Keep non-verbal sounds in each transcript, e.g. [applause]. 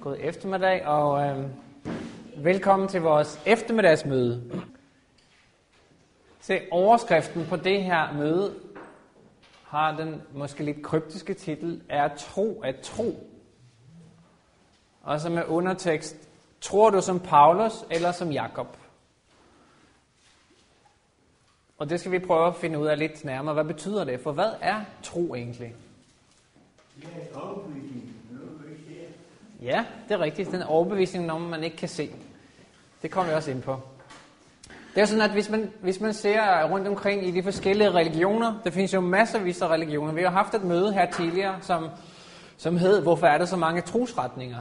God eftermiddag, og øh, velkommen til vores eftermiddagsmøde. Se, overskriften på det her møde har den måske lidt kryptiske titel, er tro at tro. Og så med undertekst, tror du som Paulus eller som Jakob? Og det skal vi prøve at finde ud af lidt nærmere. Hvad betyder det? For hvad er tro egentlig? Ja, det er rigtigt. Den overbevisning, om, man ikke kan se. Det kommer vi også ind på. Det er sådan, at hvis man, hvis man ser rundt omkring i de forskellige religioner, der findes jo masservis af religioner. Vi har haft et møde her tidligere, som, som hed, hvorfor er der så mange trosretninger?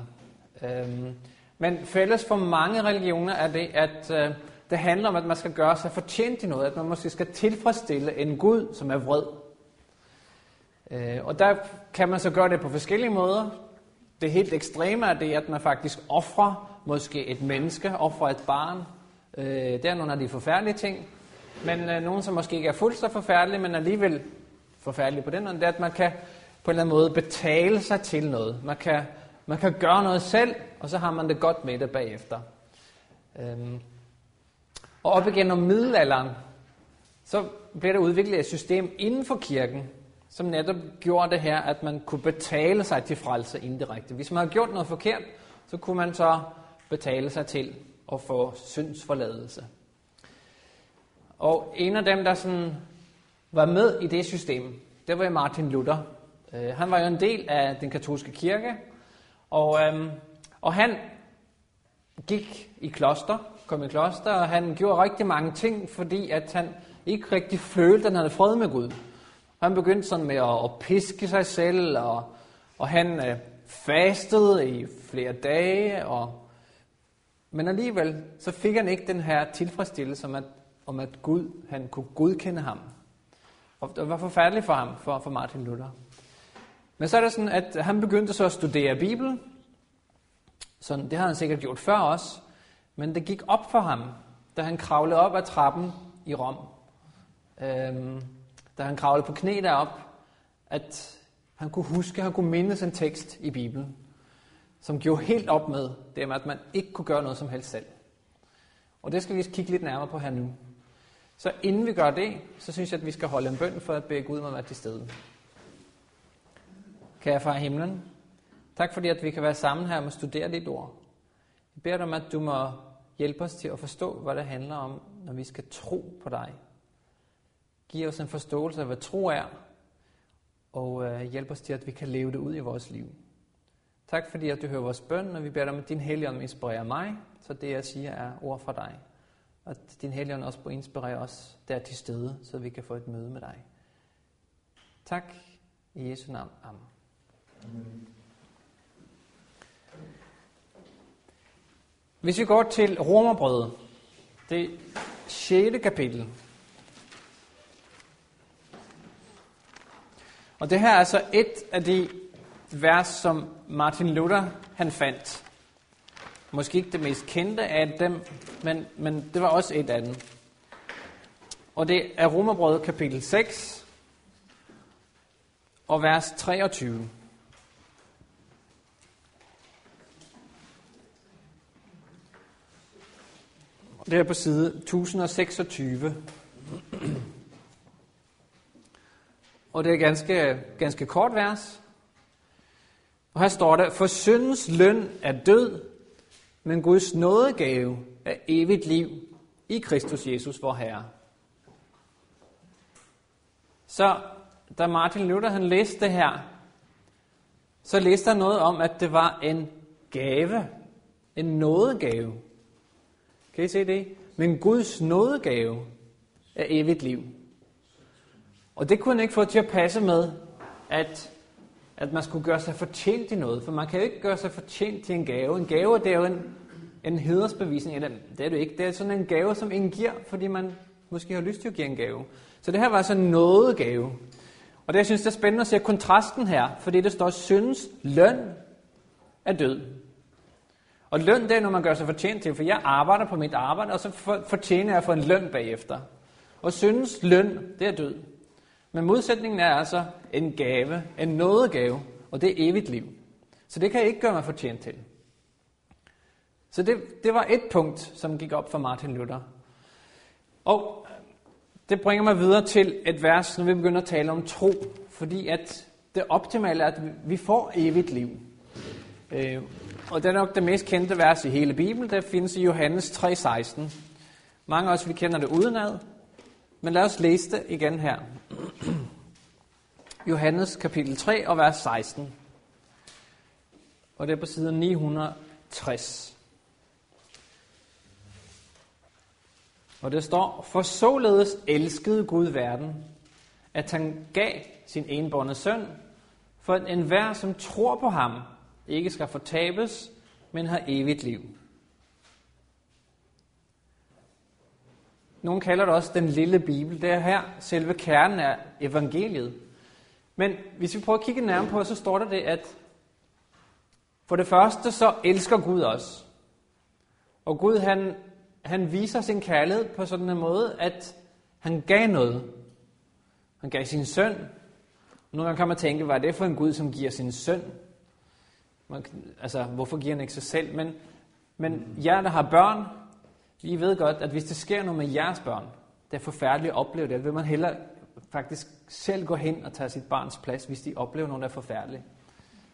Øhm, men fælles for mange religioner er det, at øh, det handler om, at man skal gøre sig fortjent til noget, at man måske skal tilfredsstille en Gud, som er vred. Øh, og der kan man så gøre det på forskellige måder. Det helt ekstreme er det, at man faktisk offrer måske et menneske, offrer et barn. Øh, det er nogle af de forfærdelige ting. Men øh, nogen, som måske ikke er fuldt så forfærdelige, men alligevel forfærdelige på den måde, det er, at man kan på en eller anden måde betale sig til noget. Man kan, man kan gøre noget selv, og så har man det godt med det bagefter. Øhm. Og op igennem middelalderen, så blev der udviklet et system inden for kirken, som netop gjorde det her, at man kunne betale sig til frelse indirekte. Hvis man havde gjort noget forkert, så kunne man så betale sig til at få syndsforladelse. Og en af dem, der sådan var med i det system, det var Martin Luther. Øh, han var jo en del af den katolske kirke, og, um, og han gik i kloster, kom i kloster, og han gjorde rigtig mange ting, fordi at han ikke rigtig følte, at han havde fred med Gud. Han begyndte sådan med at, at piske sig selv, og, og han øh, fastede i flere dage, og, men alligevel så fik han ikke den her tilfredsstillelse om, at, om at Gud han kunne godkende ham. Og det var forfærdeligt for ham, for, for Martin Luther. Men så er det sådan, at han begyndte så at studere Bibelen. Sådan, det har han sikkert gjort før også. Men det gik op for ham, da han kravlede op ad trappen i Rom. Øhm, da han kravlede på knæ derop, at han kunne huske, han kunne mindes en tekst i Bibelen, som gjorde helt op med det med, at man ikke kunne gøre noget som helst selv. Og det skal vi kigge lidt nærmere på her nu. Så inden vi gør det, så synes jeg, at vi skal holde en bøn for at bede Gud om at være til stede. Kære far i himlen, tak fordi at vi kan være sammen her og studere dit ord. Jeg beder dig om, at du må hjælpe os til at forstå, hvad det handler om, når vi skal tro på dig. Giv os en forståelse af, hvad tro er, og øh, hjælp os til, at vi kan leve det ud i vores liv. Tak fordi, at du hører vores bøn, og vi beder dig om, at din helligånd inspirerer mig, så det, jeg siger, er ord fra dig. Og at din helligånd også må inspirere os der til stede, så vi kan få et møde med dig. Tak i Jesu navn. Amen. Amen. Hvis vi går til Romerbrødet, det 6. kapitel. Og det her er så et af de vers, som Martin Luther han fandt. Måske ikke det mest kendte af dem, men, men det var også et af dem. Og det er Romerbrød kapitel 6 og vers 23. Det er på side 1026. Og det er et ganske, ganske kort vers. Og her står der, for syndens løn er død, men Guds nådegave er evigt liv i Kristus Jesus, vor Herre. Så da Martin Luther han læste det her, så læste han noget om, at det var en gave, en nådegave. Kan I se det? Men Guds nådegave er evigt liv. Og det kunne han ikke få til at passe med, at, at man skulle gøre sig fortjent til noget. For man kan jo ikke gøre sig fortjent til en gave. En gave, det er jo en, en hedersbevisning. Eller, det er det ikke. Det er sådan en gave, som en giver, fordi man måske har lyst til at give en gave. Så det her var altså noget nådegave. Og det, jeg synes, det er spændende at se kontrasten her, fordi det står, syndens løn er død. Og løn, det er, når man gør sig fortjent til, for jeg arbejder på mit arbejde, og så fortjener jeg at få en løn bagefter. Og synes løn, det er død. Men modsætningen er altså en gave, en nådegave, og det er evigt liv. Så det kan jeg ikke gøre mig fortjent til. Så det, det var et punkt, som gik op for Martin Luther. Og det bringer mig videre til et vers, når vi begynder at tale om tro. Fordi at det optimale er, at vi får evigt liv. Øh, og det er nok det mest kendte vers i hele Bibelen. Det findes i Johannes 3,16. Mange af os, vi kender det udenad. Men lad os læse det igen her. [clears throat] Johannes kapitel 3 og vers 16. Og det er på side 960. Og det står, for således elskede Gud verden, at han gav sin enbårne søn, for at enhver, som tror på ham, ikke skal fortabes, men har evigt liv. Nogle kalder det også den lille bibel. Det er her selve kernen af evangeliet. Men hvis vi prøver at kigge nærmere på, så står der det, at for det første så elsker Gud os. Og Gud han, han viser sin kærlighed på sådan en måde, at han gav noget. Han gav sin søn. Nogle gange kan man tænke, hvad er det for en Gud, som giver sin søn? Man, altså, hvorfor giver han ikke sig selv? Men, men jer, der har børn, i ved godt, at hvis det sker noget med jeres børn, det er forfærdeligt at opleve det, vil man hellere faktisk selv gå hen og tage sit barns plads, hvis de oplever noget, der er forfærdeligt.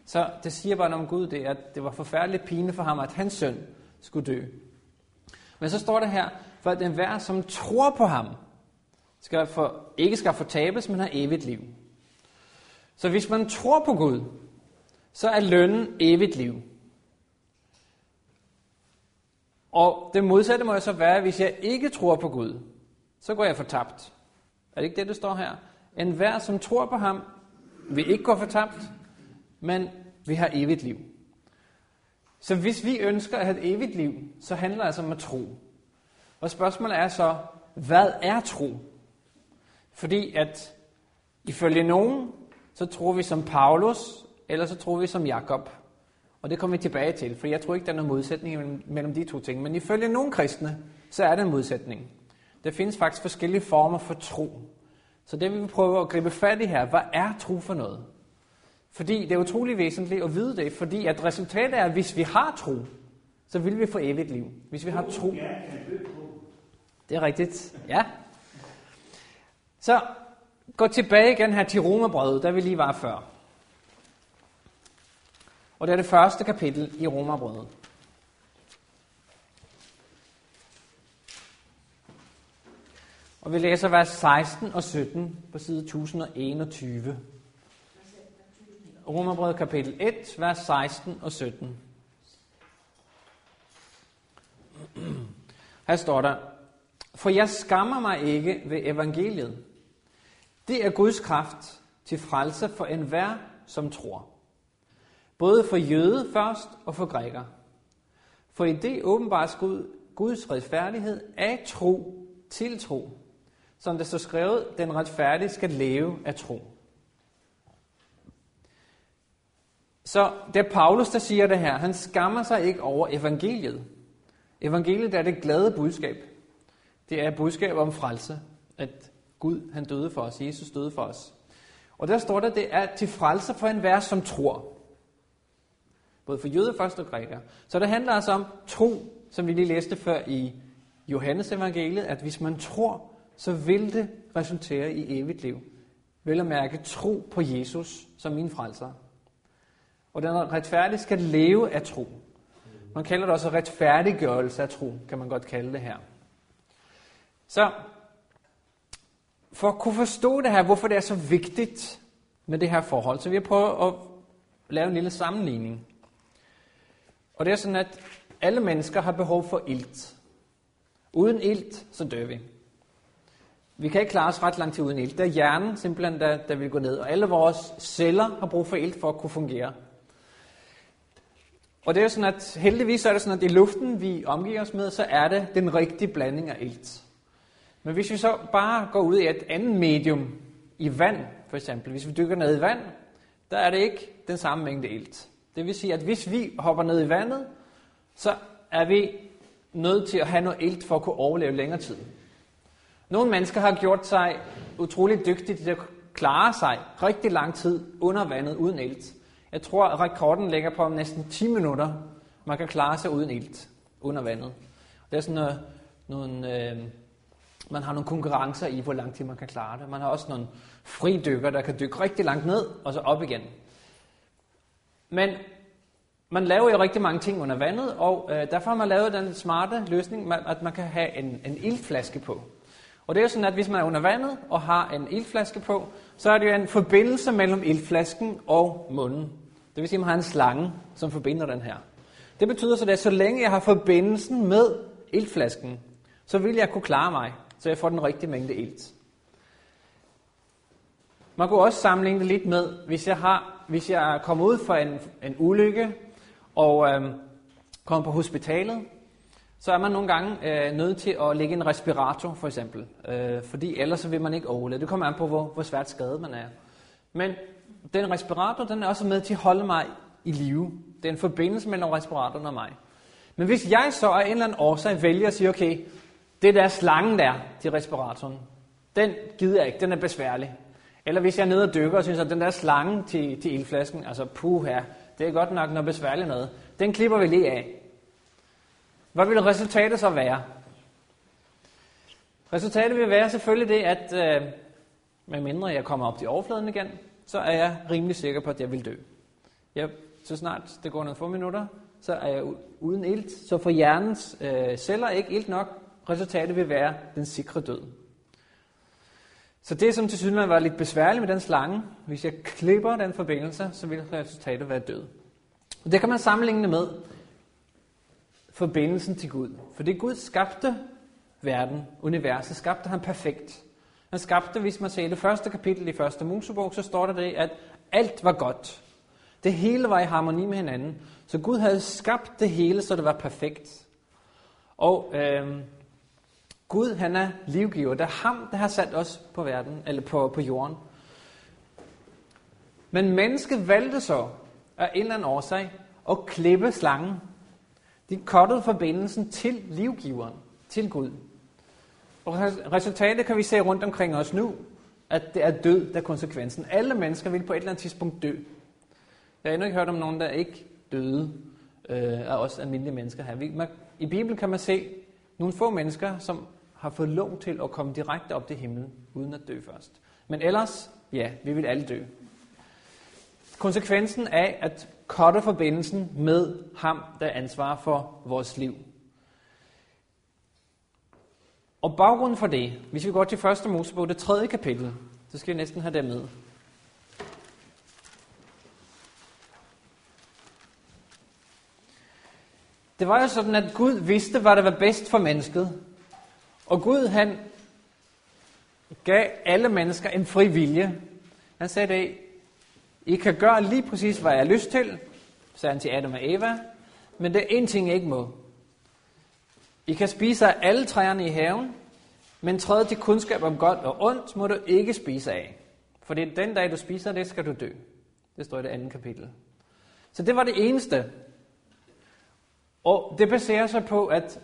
Så det siger bare om Gud, det, at det var forfærdeligt pine for ham, at hans søn skulle dø. Men så står det her, for at den hver, som tror på ham, skal for, ikke skal fortabes, men har evigt liv. Så hvis man tror på Gud, så er lønnen evigt liv. Og det modsatte må jo så være, hvis jeg ikke tror på Gud, så går jeg fortabt. Er det ikke det, der står her? En hver, som tror på ham, vil ikke gå fortabt, men vi har evigt liv. Så hvis vi ønsker at have et evigt liv, så handler det altså om at tro. Og spørgsmålet er så, hvad er tro? Fordi at ifølge nogen, så tror vi som Paulus, eller så tror vi som Jakob. Og det kommer vi tilbage til, for jeg tror ikke, der er nogen modsætning mellem de to ting. Men ifølge nogle kristne, så er det en modsætning. Der findes faktisk forskellige former for tro. Så det vil vi prøve at gribe fat i her. Hvad er tro for noget? Fordi det er utrolig væsentligt at vide det, fordi at resultatet er, at hvis vi har tro, så vil vi få evigt liv. Hvis vi har tro. Det er rigtigt. Ja. Så gå tilbage igen her til Romerbrødet, der vi lige var før. Og det er det første kapitel i Romerbrødet. Og vi læser vers 16 og 17 på side 1021. Romerbrevet kapitel 1, vers 16 og 17. Her står der, For jeg skammer mig ikke ved evangeliet. Det er Guds kraft til frelse for enhver, som tror. Både for jøde først og for græker. For i det åbenbart Gud, Guds retfærdighed af tro til tro. Som det står skrevet, den retfærdige skal leve af tro. Så det er Paulus, der siger det her. Han skammer sig ikke over evangeliet. Evangeliet er det glade budskab. Det er budskab om frelse. At Gud han døde for os. Jesus døde for os. Og der står der, det er til frelse for enhver, som tror. Både for jøder først og grækere. Så det handler altså om tro, som vi lige læste før i Johannes evangeliet, at hvis man tror, så vil det resultere i evigt liv. Vel at mærke tro på Jesus som min frelser. Og den retfærdige skal leve af tro. Man kalder det også retfærdiggørelse af tro, kan man godt kalde det her. Så for at kunne forstå det her, hvorfor det er så vigtigt med det her forhold, så vil jeg prøve at lave en lille sammenligning. Og det er sådan, at alle mennesker har behov for ilt. Uden ilt, så dør vi. Vi kan ikke klare os ret lang tid uden ilt. Det er hjernen simpelthen, der, der vil gå ned. Og alle vores celler har brug for ilt for at kunne fungere. Og det er sådan, at heldigvis er det sådan, at i luften, vi omgiver os med, så er det den rigtige blanding af ilt. Men hvis vi så bare går ud i et andet medium, i vand for eksempel, hvis vi dykker ned i vand, der er det ikke den samme mængde ilt. Det vil sige, at hvis vi hopper ned i vandet, så er vi nødt til at have noget ilt for at kunne overleve længere tid. Nogle mennesker har gjort sig utrolig dygtige til at klare sig rigtig lang tid under vandet uden ilt. Jeg tror, at rekorden ligger på næsten 10 minutter, man kan klare sig uden ilt. under vandet. Det er sådan noget, nogle, øh, man har nogle konkurrencer i, hvor lang tid man kan klare det. Man har også nogle fridykker, der kan dykke rigtig langt ned, og så op igen. Men man laver jo rigtig mange ting under vandet, og øh, derfor har man lavet den smarte løsning, at man kan have en, en ildflaske på. Og det er jo sådan, at hvis man er under vandet og har en ildflaske på, så er det jo en forbindelse mellem ildflasken og munden. Det vil sige, at man har en slange, som forbinder den her. Det betyder så, at så længe jeg har forbindelsen med ildflasken, så vil jeg kunne klare mig, så jeg får den rigtige mængde ilt. Man kunne også sammenligne det lidt med, hvis jeg, har, hvis jeg kommer ud for en, en ulykke, og øh, kommer på hospitalet, så er man nogle gange øh, nødt til at lægge en respirator, for eksempel. Øh, fordi ellers så vil man ikke overleve. Det kommer an på, hvor, hvor svært skadet man er. Men den respirator, den er også med til at holde mig i live. Det er en forbindelse mellem respiratoren og mig. Men hvis jeg så af en eller anden årsag vælger at sige, okay, det der slangen der til respiratoren, den gider jeg ikke, den er besværlig. Eller hvis jeg er nede og dykker og synes, at den der slange til, til ildflasken, altså puha, det er godt nok noget besværligt noget, den klipper vi lige af. Hvad vil resultatet så være? Resultatet vil være selvfølgelig det, at øh, medmindre jeg kommer op til overfladen igen, så er jeg rimelig sikker på, at jeg vil dø. Jeg, så snart det går nogle få minutter, så er jeg uden ilt, så får hjernens øh, celler ikke ilt nok. Resultatet vil være den sikre død. Så det, som til synligheden var lidt besværligt med den slange, hvis jeg klipper den forbindelse, så vil resultatet være død. Og det kan man sammenligne med forbindelsen til Gud. For det Gud skabte verden, universet, skabte han perfekt. Han skabte, hvis man ser det første kapitel i første Mosebog, så står der det, at alt var godt. Det hele var i harmoni med hinanden. Så Gud havde skabt det hele, så det var perfekt. Og øh, Gud, han er livgiver. Det er ham, der har sat os på verden, eller på, på jorden. Men mennesket valgte så af en eller anden årsag at klippe slangen. De kottede forbindelsen til livgiveren, til Gud. Og resultatet kan vi se rundt omkring os nu, at det er død, der er konsekvensen. Alle mennesker vil på et eller andet tidspunkt dø. Jeg har endnu ikke hørt om nogen, der ikke døde øh, af os almindelige mennesker her. Vi, man, I Bibelen kan man se nogle få mennesker, som har fået lov til at komme direkte op til himlen, uden at dø først. Men ellers, ja, vi vil alle dø. Konsekvensen af at korte forbindelsen med ham, der ansvarer ansvar for vores liv. Og baggrunden for det, hvis vi går til 1. Mosebog, det tredje kapitel, så skal vi næsten have det med. Det var jo sådan, at Gud vidste, hvad der var bedst for mennesket. Og Gud, han gav alle mennesker en fri vilje. Han sagde det, I kan gøre lige præcis, hvad jeg har lyst til, sagde han til Adam og Eva, men det er en ting, jeg ikke må. I kan spise af alle træerne i haven, men træet til kundskab om godt og ondt må du ikke spise af. For det er den dag, du spiser det, skal du dø. Det står i det andet kapitel. Så det var det eneste. Og det baserer sig på, at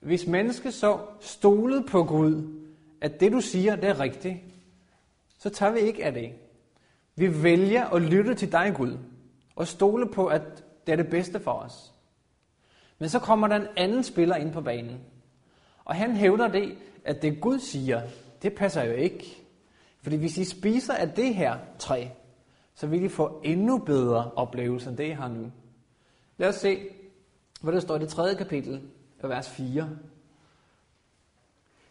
hvis mennesket så stolede på Gud, at det du siger, det er rigtigt, så tager vi ikke af det. Vi vælger at lytte til dig, Gud, og stole på, at det er det bedste for os. Men så kommer der en anden spiller ind på banen. Og han hævder det, at det Gud siger, det passer jo ikke. Fordi hvis I spiser af det her træ, så vil I få endnu bedre oplevelser end det, I har nu. Lad os se, hvad der står i det tredje kapitel af vers 4.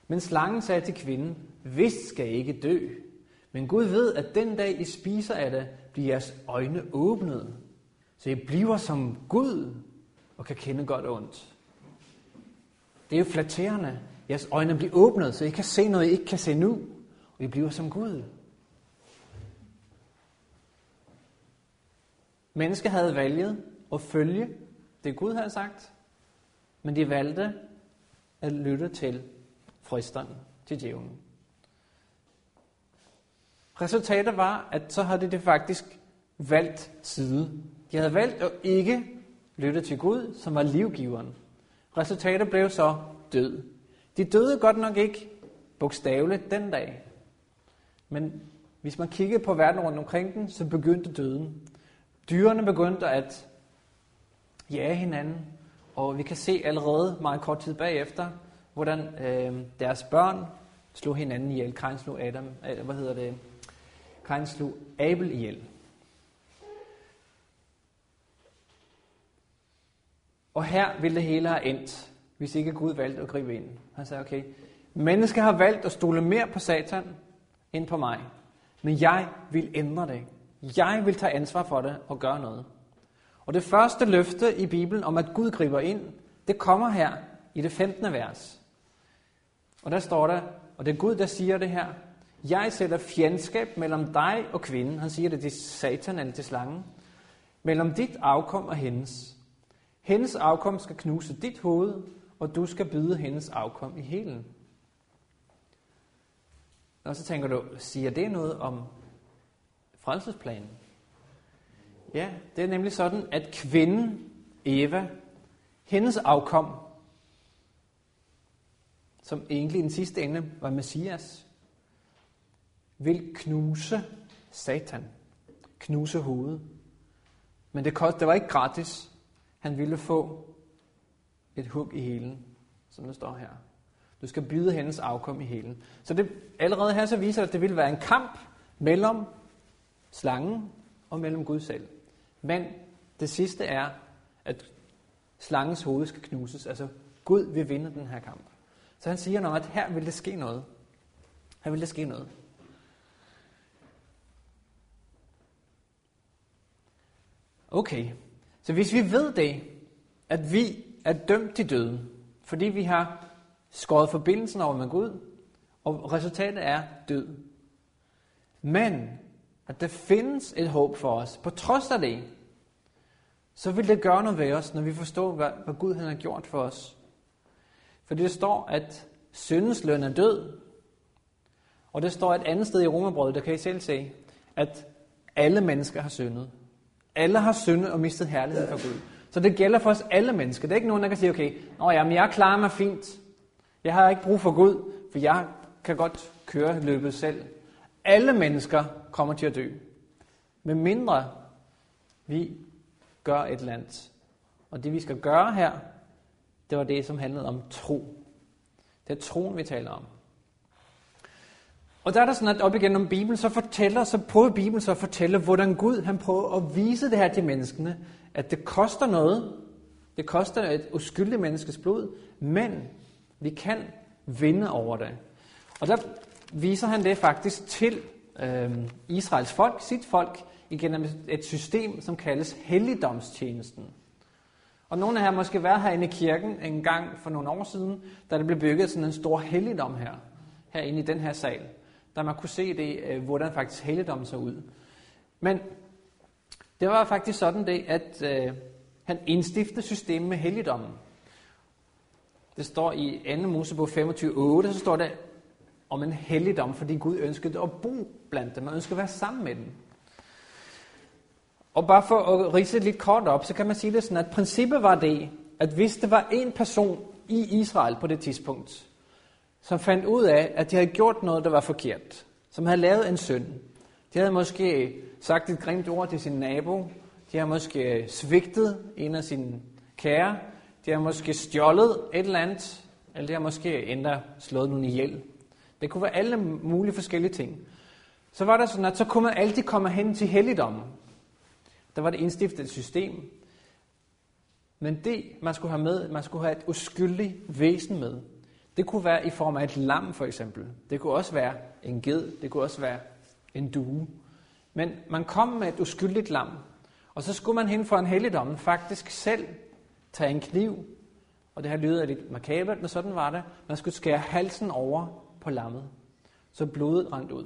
Men slangen sagde til kvinden, vist skal I ikke dø, men Gud ved, at den dag I spiser af det, bliver jeres øjne åbnet, så I bliver som Gud og kan kende godt og ondt. Det er jo flatterende. Jeres øjne bliver åbnet, så I kan se noget, I ikke kan se nu, og I bliver som Gud. Mennesket havde valget at følge det Gud havde sagt, men de valgte at lytte til fristeren, til djævlen. Resultatet var, at så havde de faktisk valgt side. De havde valgt at ikke lytte til Gud, som var livgiveren. Resultatet blev så død. De døde godt nok ikke bogstaveligt den dag. Men hvis man kiggede på verden rundt omkring den, så begyndte døden. Dyrene begyndte at jage hinanden, og vi kan se allerede meget kort tid bagefter, hvordan øh, deres børn slog hinanden ihjel. Kain slog Adam, øh, hvad hedder det? Kain slog Abel ihjel. Og her ville det hele have endt, hvis ikke Gud valgte at gribe ind. Han sagde, okay, mennesker har valgt at stole mere på Satan end på mig. Men jeg vil ændre det. Jeg vil tage ansvar for det og gøre noget. Og det første løfte i Bibelen om, at Gud griber ind, det kommer her i det 15. vers. Og der står der, og det er Gud, der siger det her, jeg sætter fjendskab mellem dig og kvinden, han siger det til satan eller til slangen, mellem dit afkom og hendes. Hendes afkom skal knuse dit hoved, og du skal byde hendes afkom i helen. Og så tænker du, siger det noget om frelsesplanen? Ja, det er nemlig sådan, at kvinden, Eva, hendes afkom, som egentlig i den sidste ende var Messias, vil knuse Satan. Knuse hovedet. Men det, kost, det var ikke gratis. Han ville få et hug i helen, som der står her. Du skal byde hendes afkom i helen. Så det, allerede her så viser det, at det vil være en kamp mellem slangen og mellem Gud selv. Men det sidste er, at slangens hoved skal knuses. Altså Gud vil vinde den her kamp. Så han siger noget, at her vil det ske noget. Her vil det ske noget. Okay, så hvis vi ved det, at vi er dømt til døden, fordi vi har skåret forbindelsen over med Gud, og resultatet er død. Men at der findes et håb for os, på trods af det, så vil det gøre noget ved os, når vi forstår, hvad, hvad Gud han har gjort for os. For det står, at syndens løn er død. Og det står et andet sted i Romerbrødet, der kan I selv se, at alle mennesker har syndet. Alle har syndet og mistet herligheden for Gud. Så det gælder for os alle mennesker. Det er ikke nogen, der kan sige, okay, Nå ja, men jeg klarer mig fint. Jeg har ikke brug for Gud, for jeg kan godt køre løbet selv. Alle mennesker kommer til at dø. Med mindre vi gør et eller andet. Og det vi skal gøre her, det var det, som handlede om tro. Det er troen, vi taler om. Og der er der sådan, at op igennem Bibelen, så fortæller, så prøver Bibelen så at fortælle, hvordan Gud han prøver at vise det her til menneskene, at det koster noget. Det koster et uskyldigt menneskes blod, men vi kan vinde over det. Og der viser han det faktisk til øh, Israels folk, sit folk, igennem et system, som kaldes helligdomstjenesten. Og nogle af jer har måske været herinde i kirken en gang for nogle år siden, da det blev bygget sådan en stor helligdom her, herinde i den her sal, da man kunne se det, øh, hvordan faktisk helligdommen så ud. Men det var faktisk sådan det, at øh, han indstiftede systemet med helligdommen. Det står i 2. Mosebog 25.8, så står det om en helligdom, fordi Gud ønskede at bo blandt dem, og ønskede at være sammen med dem. Og bare for at rise lidt kort op, så kan man sige det sådan, at princippet var det, at hvis det var en person i Israel på det tidspunkt, som fandt ud af, at de havde gjort noget, der var forkert, som havde lavet en synd. De havde måske sagt et grimt ord til sin nabo, de har måske svigtet en af sine kære, de har måske stjålet et eller andet, eller de har måske endda slået nogen ihjel. Det kunne være alle mulige forskellige ting. Så var der sådan, at så kunne man altid komme hen til helligdommen. Der var det indstiftet et system. Men det, man skulle have med, man skulle have et uskyldigt væsen med. Det kunne være i form af et lam, for eksempel. Det kunne også være en ged. Det kunne også være en due. Men man kom med et uskyldigt lam. Og så skulle man hen for en helligdom faktisk selv tage en kniv. Og det her lyder lidt makabert, men sådan var det. Man skulle skære halsen over på lammet. Så blodet rent ud.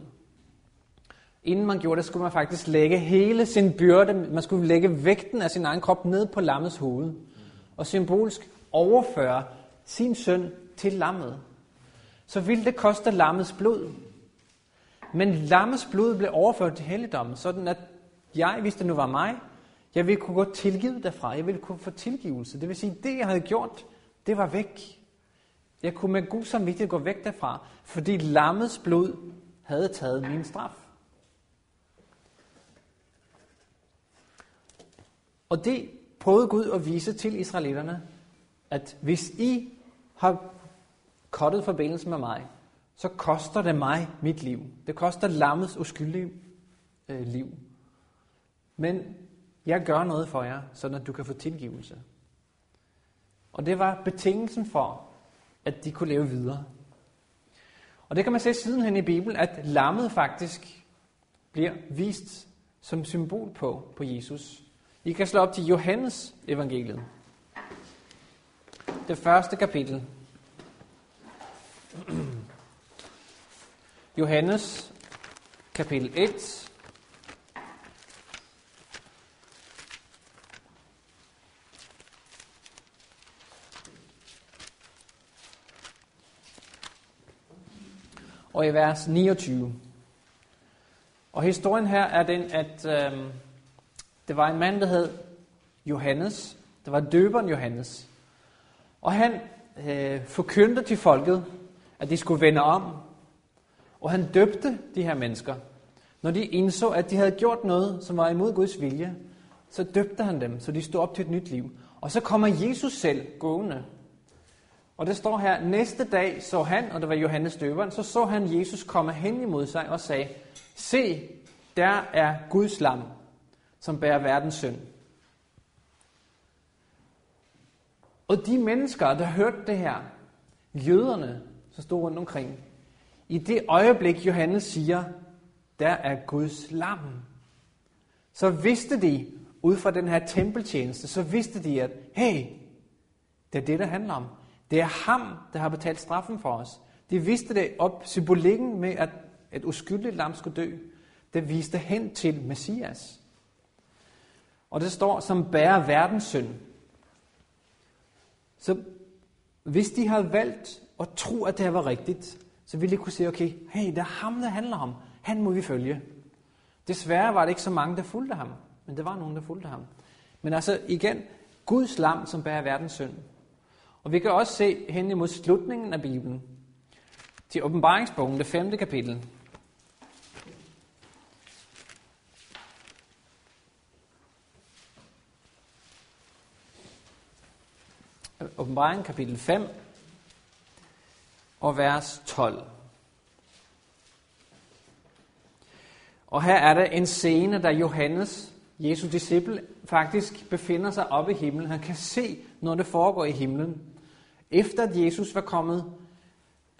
Inden man gjorde det, skulle man faktisk lægge hele sin byrde, man skulle lægge vægten af sin egen krop ned på lammets hoved. Og symbolsk overføre sin søn til lammet. Så ville det koste lammets blod. Men lammets blod blev overført til helligdommen, sådan at jeg, hvis det nu var mig, jeg ville kunne gå tilgivet derfra. Jeg ville kunne få tilgivelse. Det vil sige, det jeg havde gjort, det var væk. Jeg kunne med god samvittighed gå væk derfra, fordi lammets blod havde taget min straf. Og det prøvede Gud at vise til israelitterne at hvis I har kottet forbindelsen med mig, så koster det mig mit liv. Det koster lammets uskyldige øh, liv. Men jeg gør noget for jer, så at du kan få tilgivelse. Og det var betingelsen for, at de kunne leve videre. Og det kan man se sidenhen i Bibelen, at lammet faktisk bliver vist som symbol på, på Jesus. I kan slå op til Johannes evangeliet. Det første kapitel. [clears throat] Johannes kapitel 1. Og i vers 29. Og historien her er den, at øh, det var en mand, der hed Johannes. Det var døberen Johannes. Og han øh, forkyndte til folket, at de skulle vende om. Og han døbte de her mennesker. Når de indså, at de havde gjort noget, som var imod Guds vilje, så døbte han dem, så de stod op til et nyt liv. Og så kommer Jesus selv gående. Og det står her, næste dag så han, og det var Johannes døberen, så så han Jesus komme hen imod sig og sagde, Se, der er Guds lam, som bærer verdens synd. Og de mennesker, der hørte det her, jøderne, som stod rundt omkring, i det øjeblik, Johannes siger, der er Guds lam, så vidste de, ud fra den her tempeltjeneste, så vidste de, at hey, det er det, der handler om. Det er ham, der har betalt straffen for os. De viste det op, symbolikken med, at et uskyldigt lam skulle dø, det viste hen til Messias. Og det står, som bærer verdens synd. Så hvis de havde valgt at tro, at det var rigtigt, så ville de kunne sige, okay, hey, det er ham, der handler om. Han må vi følge. Desværre var det ikke så mange, der fulgte ham, men der var nogen, der fulgte ham. Men altså igen, Guds lam, som bærer verdens synd. Og vi kan også se hen imod slutningen af Bibelen, til åbenbaringsbogen, det femte kapitel. Åbenbaring kapitel 5 og vers 12. Og her er der en scene, der Johannes, Jesu disciple, faktisk befinder sig oppe i himlen. Han kan se, når det foregår i himlen. Efter at Jesus var kommet,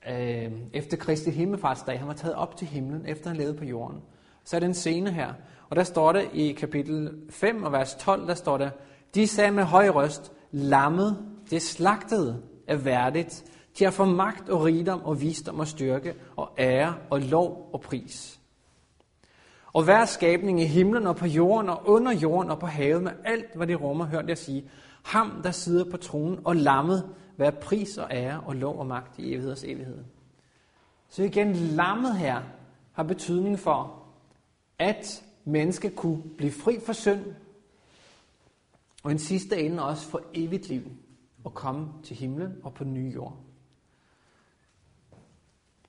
øh, efter Kristi himmelfartsdag, han var taget op til himlen, efter han levede på jorden. Så er den scene her. Og der står det i kapitel 5 og vers 12, der står der, de sagde med høj røst, lammet, det slagtede, er værdigt til har få magt og rigdom og visdom og styrke og ære og lov og pris. Og hver skabning i himlen og på jorden og under jorden og på havet med alt, hvad det rummer, hørte jeg sige, ham, der sidder på tronen og lammet, være pris og ære og lov og magt i evigheders evighed. Så igen, lammet her har betydning for, at mennesket kunne blive fri for synd, og en sidste ende også for evigt liv, og komme til himlen og på ny jord.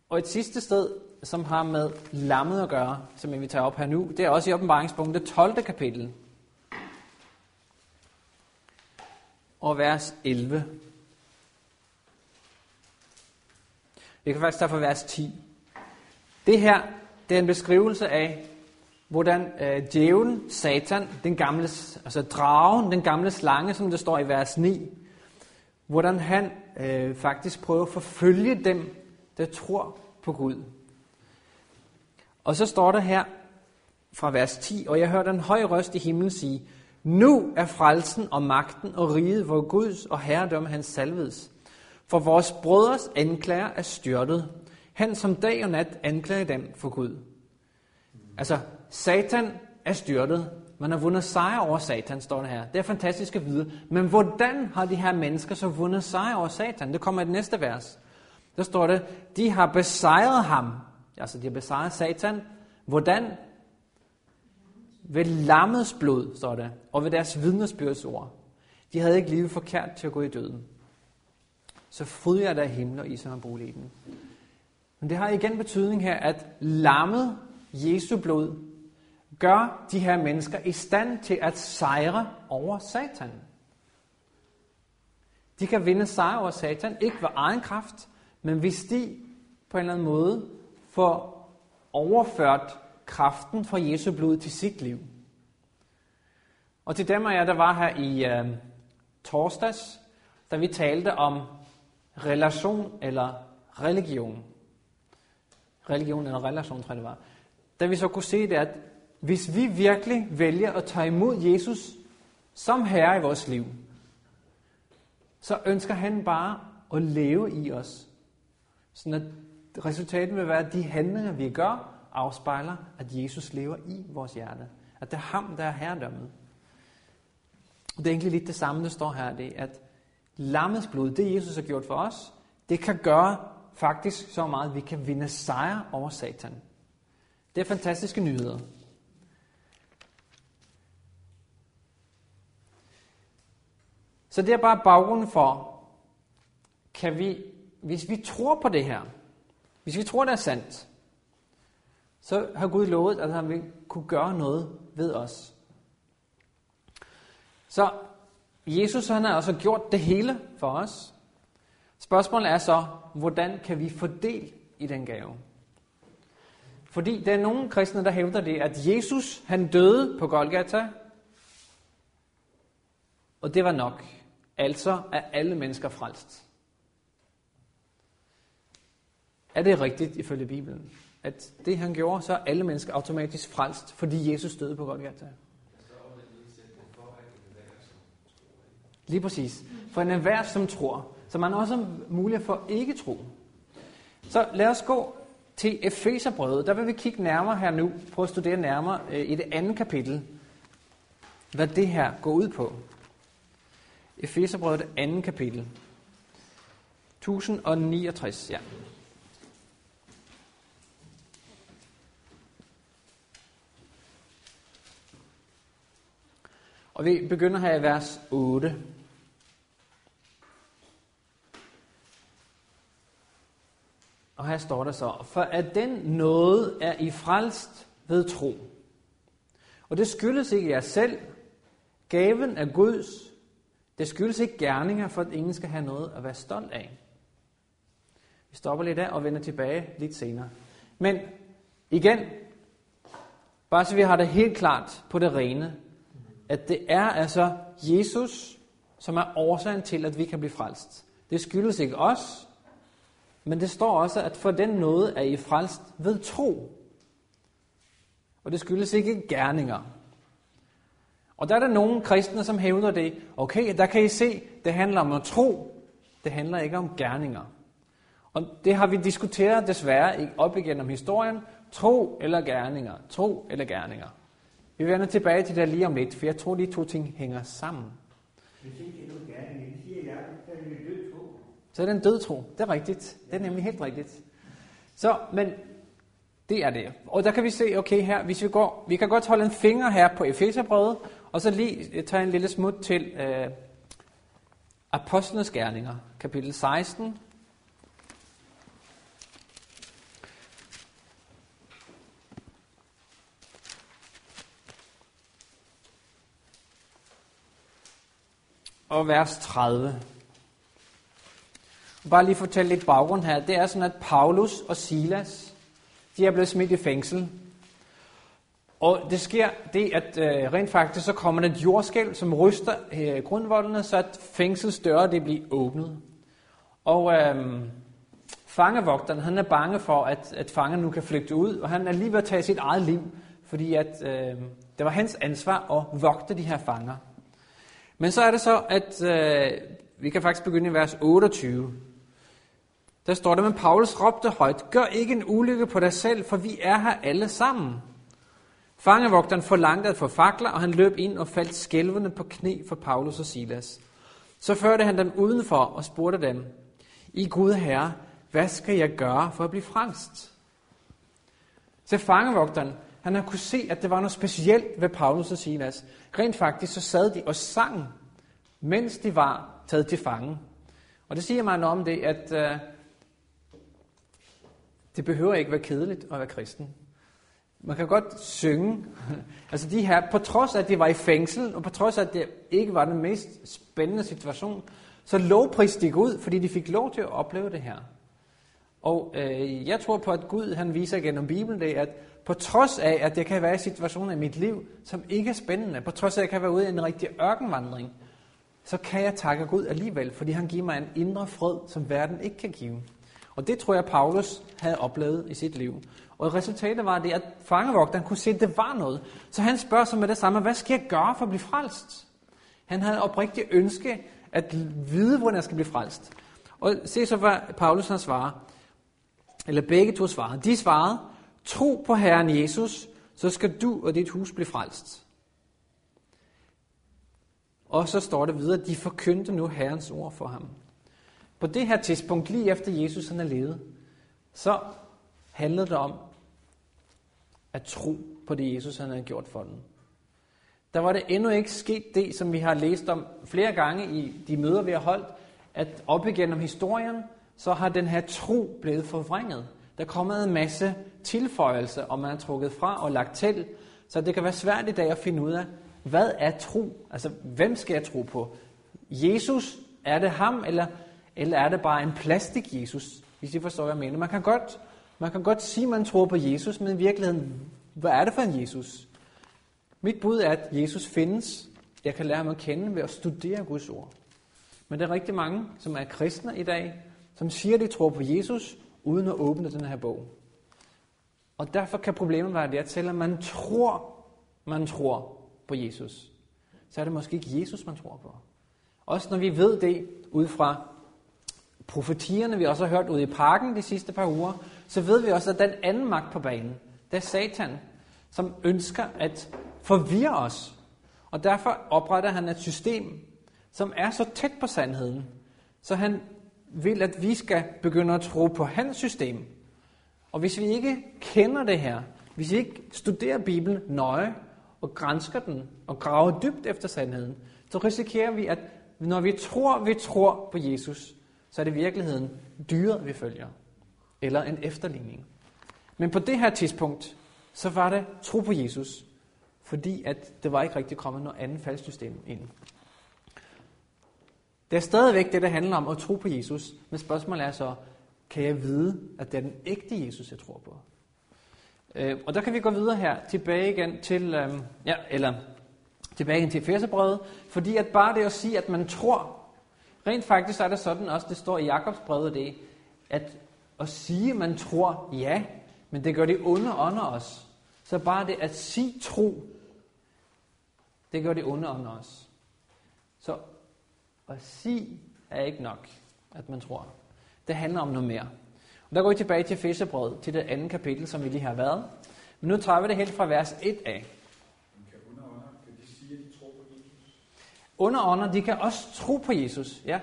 Og et sidste sted, som har med lammet at gøre, som vi tager op her nu, det er også i åbenbaringspunktet 12. kapitel. Og vers 11. Vi kan faktisk tage fra vers 10. Det her, det er en beskrivelse af, hvordan øh, djævlen, satan, den gamle, altså dragen, den gamle slange, som det står i vers 9, hvordan han øh, faktisk prøver at forfølge dem, der tror på Gud. Og så står der her fra vers 10, og jeg hørte en høj røst i himlen sige, nu er frelsen og magten og riget hvor Guds og herredømme hans salvedes, for vores brødres anklager er styrtet. Han som dag og nat anklager dem for Gud. Altså, Satan er styrtet. Man har vundet sejr over Satan, står det her. Det er fantastisk at vide. Men hvordan har de her mennesker så vundet sejr over Satan? Det kommer i det næste vers. Der står det, de har besejret ham. Altså, de har besejret Satan. Hvordan? Ved lammets blod, står det, og ved deres vidnesbyrdsord. De havde ikke livet forkert til at gå i døden. Så fryd der himmel, og I som bolig i den. Men det har igen betydning her, at lammet, Jesu blod, gør de her mennesker i stand til at sejre over Satan. De kan vinde sejr over Satan, ikke ved egen kraft, men hvis de på en eller anden måde får overført kraften fra Jesu blod til sit liv. Og til dem af jer, der var her i øh, torsdags, da vi talte om relation eller religion. Religion eller relation, tror jeg det var. Da vi så kunne se det, at hvis vi virkelig vælger at tage imod Jesus som herre i vores liv, så ønsker han bare at leve i os. Sådan at resultatet vil være, at de handlinger, vi gør, afspejler, at Jesus lever i vores hjerte. At det er ham, der er herredømmet. Det er egentlig lidt det samme, der står her, det at lammets blod, det Jesus har gjort for os, det kan gøre faktisk så meget, at vi kan vinde sejr over Satan. Det er fantastiske nyheder. Så det er bare baggrunden for, kan vi, hvis vi tror på det her, hvis vi tror, det er sandt, så har Gud lovet, at han vil kunne gøre noget ved os. Så Jesus han har altså gjort det hele for os. Spørgsmålet er så, hvordan kan vi fordele i den gave? Fordi der er nogle kristne, der hævder det, at Jesus han døde på Golgata, og det var nok. Altså er alle mennesker frelst. Er det rigtigt ifølge Bibelen? At det han gjorde, så er alle mennesker automatisk frelst, fordi Jesus døde på Golgata? Lige præcis. For en enhver, som tror. Så man også har mulighed for ikke tro. Så lad os gå til Efeserbrødet. Der vil vi kigge nærmere her nu, prøve at studere nærmere øh, i det andet kapitel, hvad det her går ud på. Efeserbrødet andet kapitel. 1069, ja. Og vi begynder her i vers 8. Og her står der så, for at den noget er i frelst ved tro. Og det skyldes ikke jer selv. Gaven er Guds. Det skyldes ikke gerninger, for at ingen skal have noget at være stolt af. Vi stopper lidt der og vender tilbage lidt senere. Men igen, bare så vi har det helt klart på det rene, at det er altså Jesus, som er årsagen til, at vi kan blive frelst. Det skyldes ikke os, men det står også, at for den noget er I frelst ved tro. Og det skyldes ikke gerninger. Og der er der nogle kristne, som hævder det. Okay, der kan I se, det handler om at tro. Det handler ikke om gerninger. Og det har vi diskuteret desværre op igennem historien. Tro eller gerninger. Tro eller gerninger. Vi vender tilbage til det lige om lidt, for jeg tror, de to ting hænger sammen. Hvis ikke det er noget gerning, siger jeg, så er det død tro. Så er det en død tro. Det er rigtigt. Det er nemlig helt rigtigt. Så, men det er det. Og der kan vi se, okay her, hvis vi går, vi kan godt holde en finger her på Efeserbrødet, og så lige øh, tage en lille smut til øh, Apostlenes Gerninger, kapitel 16, og vers 30. Bare lige fortælle lidt baggrund her. Det er sådan, at Paulus og Silas, de er blevet smidt i fængsel. Og det sker det, at øh, rent faktisk så kommer der et jordskælv, som ryster øh, grundvoldene, så at fængselsdøre det bliver åbnet. Og øh, fangevogteren, han er bange for, at, at fangen nu kan flygte ud, og han er lige ved at tage sit eget liv, fordi at, øh, det var hans ansvar at vogte de her fanger. Men så er det så, at øh, vi kan faktisk begynde i vers 28. Der står der, men Paulus råbte højt, gør ikke en ulykke på dig selv, for vi er her alle sammen. Fangevogteren forlangte at få fakler, og han løb ind og faldt skælvende på knæ for Paulus og Silas. Så førte han dem udenfor og spurgte dem, I Gud Herre, hvad skal jeg gøre for at blive frelst? Så fangevogteren, han har kunne se, at det var noget specielt ved Paulus og Silas. Rent faktisk så sad de og sang, mens de var taget til fange. Og det siger mig om det, at øh, det behøver ikke være kedeligt at være kristen. Man kan godt synge. [laughs] altså de her, på trods af, at de var i fængsel, og på trods af, at det ikke var den mest spændende situation, så lovpriste de Gud, fordi de fik lov til at opleve det her. Og øh, jeg tror på, at Gud han viser gennem Bibelen det, at på trods af, at det kan være situationer i mit liv, som ikke er spændende, på trods af, at jeg kan være ude i en rigtig ørkenvandring, så kan jeg takke Gud alligevel, fordi han giver mig en indre fred, som verden ikke kan give. Og det tror jeg, Paulus havde oplevet i sit liv. Og resultatet var det, at fangevogteren kunne se, at det var noget. Så han spørger sig med det samme, hvad skal jeg gøre for at blive frelst? Han havde oprigtigt ønske at vide, hvordan jeg skal blive frelst. Og se så, hvad Paulus han svarer. Eller begge to svarede. De svarede, tro på Herren Jesus, så skal du og dit hus blive frelst. Og så står det videre, de forkyndte nu Herrens ord for ham. På det her tidspunkt, lige efter Jesus han er levet, så handlede det om at tro på det, Jesus han havde gjort for dem. Der var det endnu ikke sket det, som vi har læst om flere gange i de møder, vi har holdt, at op igennem historien, så har den her tro blevet forvrænget. Der er kommet en masse tilføjelser, og man har trukket fra og lagt til, så det kan være svært i dag at finde ud af, hvad er tro? Altså, hvem skal jeg tro på? Jesus, er det ham, eller, eller er det bare en plastik-Jesus? Hvis I forstår, hvad jeg mener. Man kan godt, man kan godt sige, at man tror på Jesus, men i virkeligheden, hvad er det for en Jesus? Mit bud er, at Jesus findes. Jeg kan lære ham at kende ved at studere Guds ord. Men der er rigtig mange, som er kristne i dag, som siger, at de tror på Jesus, uden at åbne den her bog. Og derfor kan problemet være det, at selvom man tror, man tror på Jesus, så er det måske ikke Jesus, man tror på. Også når vi ved det ud fra profetierne, vi også har hørt ude i parken de sidste par uger, så ved vi også, at den anden magt på banen, det er Satan, som ønsker at forvirre os. Og derfor opretter han et system, som er så tæt på sandheden, så han vil, at vi skal begynde at tro på hans system. Og hvis vi ikke kender det her, hvis vi ikke studerer Bibelen nøje, og grænsker den, og graver dybt efter sandheden, så risikerer vi, at når vi tror, vi tror på Jesus, så er det i virkeligheden dyret, vi følger. Eller en efterligning. Men på det her tidspunkt, så var det tro på Jesus, fordi at det var ikke rigtig kommet noget andet faldsystem ind. Det er stadigvæk det, der handler om at tro på Jesus, men spørgsmålet er så, kan jeg vide, at det er den ægte Jesus, jeg tror på? Øh, og der kan vi gå videre her, tilbage igen til, øh, ja, eller tilbage igen til Efeserbrevet, fordi at bare det at sige, at man tror, rent faktisk er det sådan også, det står i Jakobs Jakobsbrevet det, at at sige, man tror, ja, men det gør det onde under os. Så bare det at sige tro, det gør det onde under os. Så at sige er ikke nok, at man tror. Det handler om noget mere. Og der går vi tilbage til Fesebrevet, til det andet kapitel, som vi lige har været. Men nu tager vi det helt fra vers 1 af. Underånder, de kan også tro på Jesus. Ja,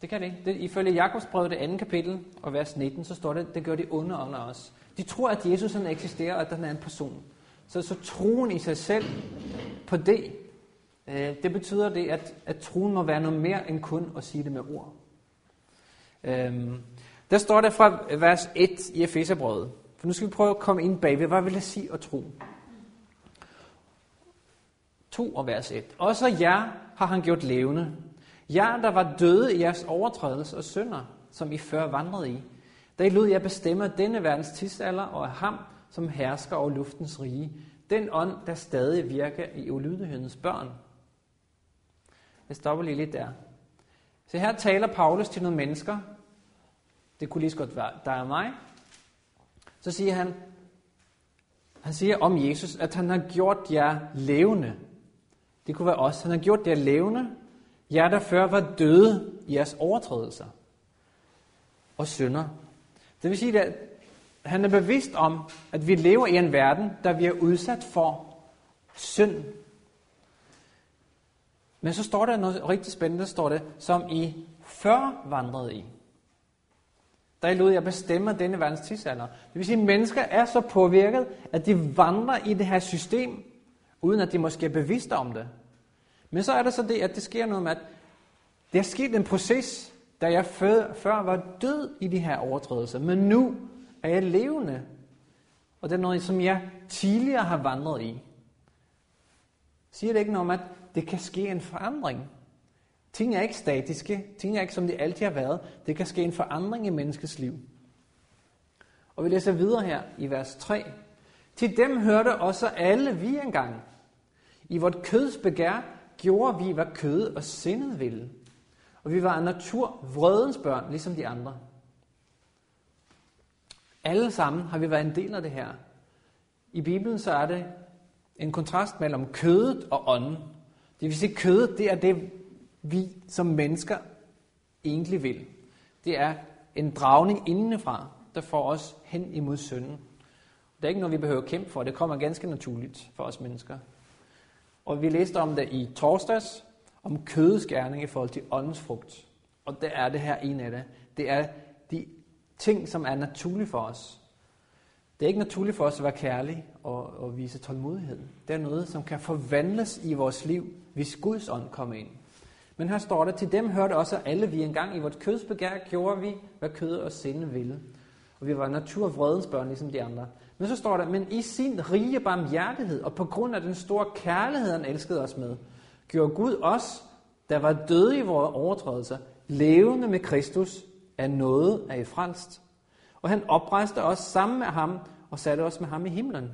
det kan det. det ifølge Jakobs brev, det andet kapitel, og vers 19, så står det, det gør de underånder også. De tror, at Jesus han eksisterer, og at han er en person. Så, så troen i sig selv på det, øh, det betyder det, at, at troen må være noget mere end kun at sige det med ord. Øhm, der står der fra vers 1 i Efeserbrevet. For nu skal vi prøve at komme ind bagved. Hvad vil det sige at tro? 2 og vers 1. Også jer har han gjort levende. Jer, der var døde i jeres overtrædelse og synder, som I før vandrede i. Da I lod jer bestemme denne verdens tidsalder og af ham, som hersker over luftens rige. Den ånd, der stadig virker i ulydighedens børn. Jeg stopper lige lidt der. Så her taler Paulus til nogle mennesker, det kunne lige så godt være dig og mig. Så siger han, han siger om Jesus, at han har gjort jer levende. Det kunne være os. Han har gjort jer levende. Jer, der før var døde i jeres overtrædelser og synder. Det vil sige, at han er bevidst om, at vi lever i en verden, der vi er udsat for synd. Men så står der noget rigtig spændende, står det, som I før vandrede i der lod jeg bestemme denne verdens tidsalder. Det vil sige, at mennesker er så påvirket, at de vandrer i det her system, uden at de måske er bevidste om det. Men så er der så det, at det sker noget med, at det er sket en proces, da jeg før var død i de her overtrædelser, men nu er jeg levende. Og det er noget, som jeg tidligere har vandret i. Siger det ikke noget om, at det kan ske en forandring? Ting er ikke statiske. Ting er ikke, som de altid har været. Det kan ske en forandring i menneskets liv. Og vi læser videre her i vers 3. Til dem hørte også alle vi engang. I vort køds begær gjorde vi, hvad kød og sindet ville. Og vi var af natur vredens børn, ligesom de andre. Alle sammen har vi været en del af det her. I Bibelen så er det en kontrast mellem kødet og ånden. Det vil sige, kødet det er det, vi som mennesker egentlig vil. Det er en dragning indenfra, der får os hen imod synden. Det er ikke noget, vi behøver at kæmpe for. Det kommer ganske naturligt for os mennesker. Og vi læste om det i torsdags, om kødets gerning i forhold til åndens frugt. Og det er det her en af det. Det er de ting, som er naturlige for os. Det er ikke naturligt for os at være kærlige og, og vise tålmodighed. Det er noget, som kan forvandles i vores liv, hvis Guds ånd kommer ind. Men her står der, til dem hørte også alle vi engang i vores kødsbegær, gjorde vi, hvad kød og sinde ville. Og vi var naturvredens børn, ligesom de andre. Men så står der, men i sin rige barmhjertighed, og på grund af den store kærlighed, han elskede os med, gjorde Gud os, der var døde i vores overtrædelser, levende med Kristus, af noget af i frelst. Og han oprejste os sammen med ham, og satte os med ham i himlen.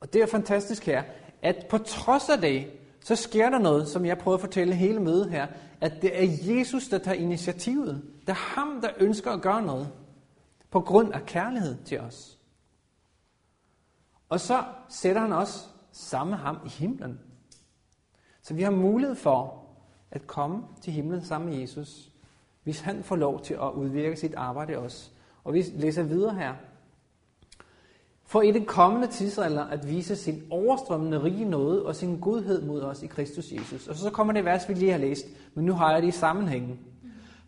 Og det er fantastisk her, at på trods af det, så sker der noget, som jeg prøver at fortælle hele mødet her, at det er Jesus, der tager initiativet. Det er ham, der ønsker at gøre noget, på grund af kærlighed til os. Og så sætter han os sammen med ham i himlen. Så vi har mulighed for at komme til himlen sammen med Jesus, hvis han får lov til at udvirke sit arbejde i os. Og vi læser videre her. For i den kommende tidsalder at vise sin overstrømmende rige nåde og sin godhed mod os i Kristus Jesus. Og så kommer det vers, vi lige har læst, men nu har jeg det i sammenhængen.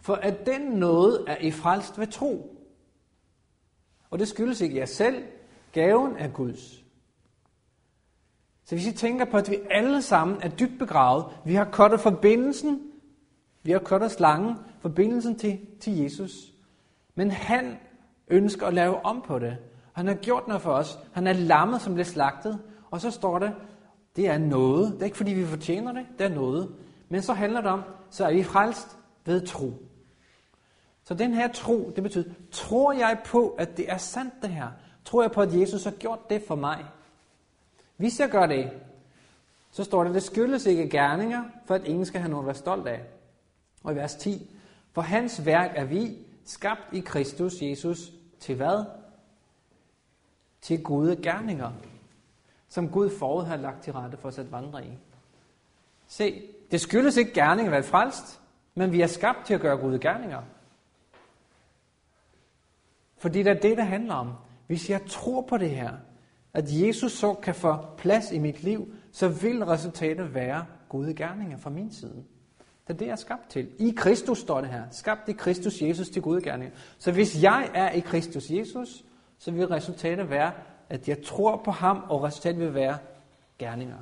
For at den nåde er i frelst ved tro. Og det skyldes ikke jer selv. Gaven er Guds. Så hvis I tænker på, at vi alle sammen er dybt begravet, vi har kottet forbindelsen, vi har kottet slangen, forbindelsen til, til Jesus. Men han ønsker at lave om på det. Han har gjort noget for os. Han er lammet, som blev slagtet. Og så står det, det er noget. Det er ikke fordi, vi fortjener det. Det er noget. Men så handler det om, så er vi frelst ved tro. Så den her tro, det betyder, tror jeg på, at det er sandt det her? Tror jeg på, at Jesus har gjort det for mig? Hvis jeg gør det, så står der, det skyldes ikke gerninger, for at ingen skal have noget at være stolt af. Og i vers 10, for hans værk er vi, skabt i Kristus Jesus, til hvad? Til gode gerninger, som Gud forud har lagt til rette for os at vandre i. Se, det skyldes ikke gerninger at være frelst, men vi er skabt til at gøre gode gerninger. Fordi det er det, det handler om. Hvis jeg tror på det her, at Jesus så kan få plads i mit liv, så vil resultatet være gode gerninger fra min side. Det er det, jeg er skabt til. I Kristus står det her. Skabt i Kristus Jesus til gode gerninger. Så hvis jeg er i Kristus Jesus, så vil resultatet være, at jeg tror på ham, og resultatet vil være gerninger.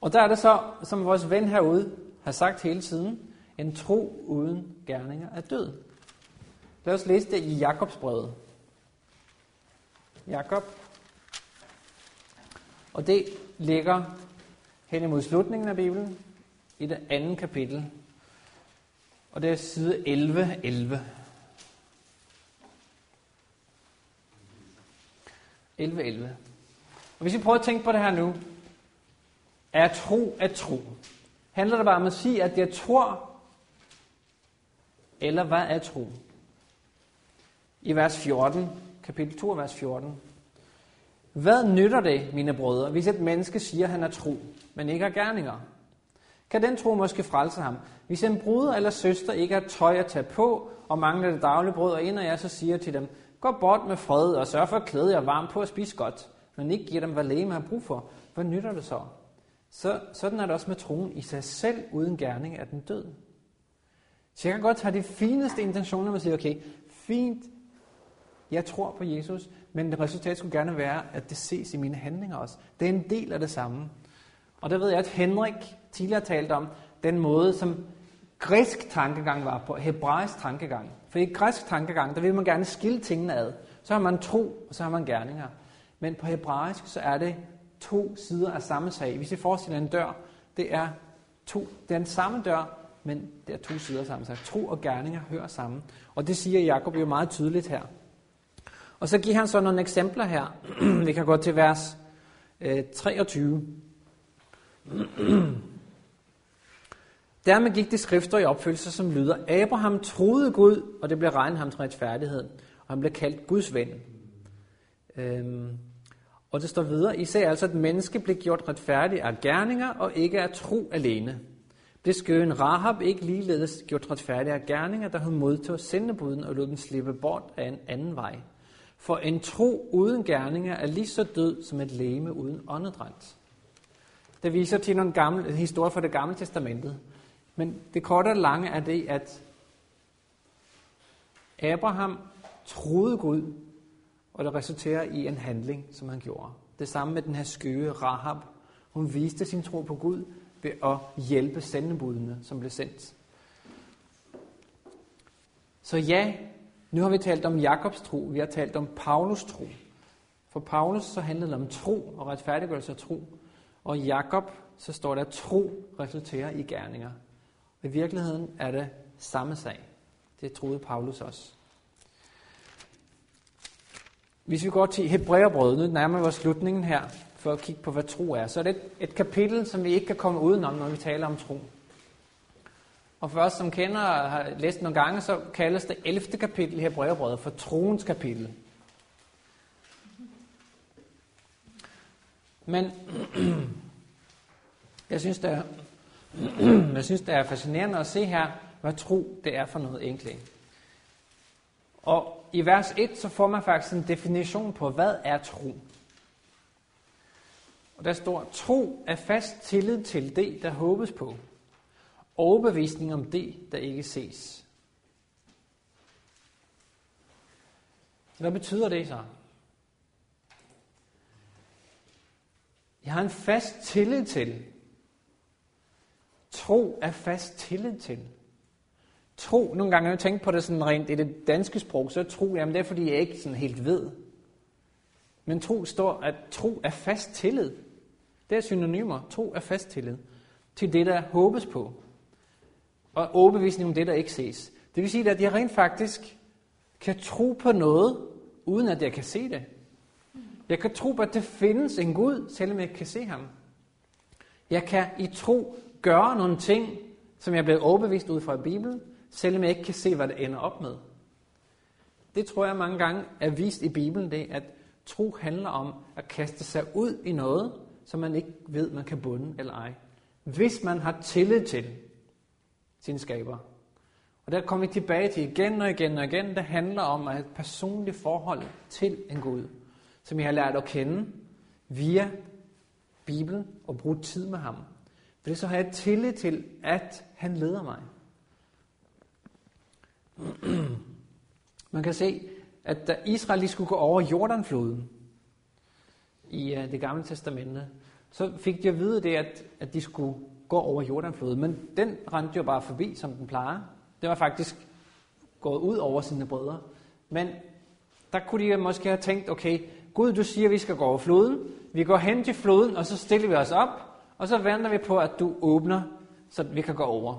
Og der er det så, som vores ven herude har sagt hele tiden, en tro uden gerninger er død. Lad os læse det i Jakobs brevet. Jakob. Og det ligger hen imod slutningen af Bibelen, i det andet kapitel. Og det er side 11, 11. 11, 11. Og hvis vi prøver at tænke på det her nu, er tro at tro? Handler det bare om at sige, at jeg tror, eller hvad er tro? i vers 14, kapitel 2, vers 14. Hvad nytter det, mine brødre, hvis et menneske siger, at han er tro, men ikke har gerninger? Kan den tro måske frelse ham? Hvis en bruder eller søster ikke har tøj at tage på, og mangler det daglige brød, og ender jeg så siger til dem, gå bort med fred og sørg for at klæde jer varmt på og spise godt, men ikke giver dem, hvad lægen har brug for. Hvad nytter det så? så? Sådan er det også med troen. I sig selv uden gerning er den død. Så jeg kan godt tage de fineste intentioner man siger, sige, okay, fint, jeg tror på Jesus, men det resultat skulle gerne være, at det ses i mine handlinger også. Det er en del af det samme. Og der ved jeg, at Henrik tidligere talte om den måde, som græsk tankegang var på, hebraisk tankegang. For i græsk tankegang, der vil man gerne skille tingene ad. Så har man tro, og så har man gerninger. Men på hebraisk, så er det to sider af samme sag. Hvis I forestiller en dør, det er, to, det er den samme dør, men det er to sider sammen samme. Tro og gerninger hører sammen. Og det siger Jakob jo meget tydeligt her. Og så giver han så nogle eksempler her. [clears throat] Vi kan gå til vers øh, 23. [clears throat] Dermed gik de skrifter i opfyldelse, som lyder, Abraham troede Gud, og det blev regnet ham til retfærdighed, og han blev kaldt Guds ven. Øhm, og det står videre, I ser altså, at menneske blev gjort retfærdig af gerninger, og ikke af tro alene. Det skøn Rahab ikke ligeledes gjort retfærdige af gerninger, da hun modtog sendebuden og lod den slippe bort af en anden vej. For en tro uden gerninger er lige så død som et leme uden åndedræt. Det viser til nogle gamle historier fra det gamle testamentet. Men det korte og lange er det, at Abraham troede Gud, og det resulterer i en handling, som han gjorde. Det samme med den her skøge Rahab. Hun viste sin tro på Gud ved at hjælpe sendebudene, som blev sendt. Så ja, nu har vi talt om Jakobs tro, vi har talt om Paulus tro. For Paulus så handlede det om tro og retfærdiggørelse af tro. Og i Jakob så står der, at tro resulterer i gerninger. I virkeligheden er det samme sag. Det troede Paulus også. Hvis vi går til Hebræerbrødet, nu nærmer vi os slutningen her, for at kigge på, hvad tro er, så er det et, et kapitel, som vi ikke kan komme udenom, når vi taler om tro. Og for os, som kender og har læst nogle gange, så kaldes det 11. kapitel i brevbrevet for troens kapitel. Men [clears throat] jeg synes, det er, [clears throat] jeg synes, det er fascinerende at se her, hvad tro det er for noget egentlig. Og i vers 1, så får man faktisk en definition på, hvad er tro. Og der står, tro er fast tillid til det, der håbes på. Overbevisning om det, der ikke ses. Hvad betyder det så? Jeg har en fast tillid til. Tro er fast tillid til. Tro, nogle gange har jeg tænkt på det sådan rent i det danske sprog, så tro, jamen det er fordi jeg ikke sådan helt ved. Men tro står, at tro er fast tillid. Det er synonymer. Tro er fast tillid til det, der håbes på. Og overbevisning om det, der ikke ses. Det vil sige, at jeg rent faktisk kan tro på noget, uden at jeg kan se det. Jeg kan tro på, at det findes en Gud, selvom jeg ikke kan se ham. Jeg kan i tro gøre nogle ting, som jeg er blevet overbevist ud fra Bibelen, selvom jeg ikke kan se, hvad det ender op med. Det tror jeg mange gange er vist i Bibelen, det at tro handler om at kaste sig ud i noget, som man ikke ved, man kan bunde eller ej. Hvis man har tillid til sin skaber. Og der kommer vi tilbage til igen og igen og igen. Det handler om at have et personligt forhold til en Gud, som jeg har lært at kende via Bibelen og bruge tid med ham. For det så har jeg tillid til, at han leder mig. [clears throat] Man kan se, at da Israel skulle gå over Jordanfloden i øh, det gamle testamente, så fik de at vide det, at, at de skulle gå over Jordanfloden. Men den rendte jo bare forbi, som den plejer. Det var faktisk gået ud over sine brødre. Men der kunne de måske have tænkt, okay, Gud, du siger, at vi skal gå over floden. Vi går hen til floden, og så stiller vi os op, og så venter vi på, at du åbner, så vi kan gå over.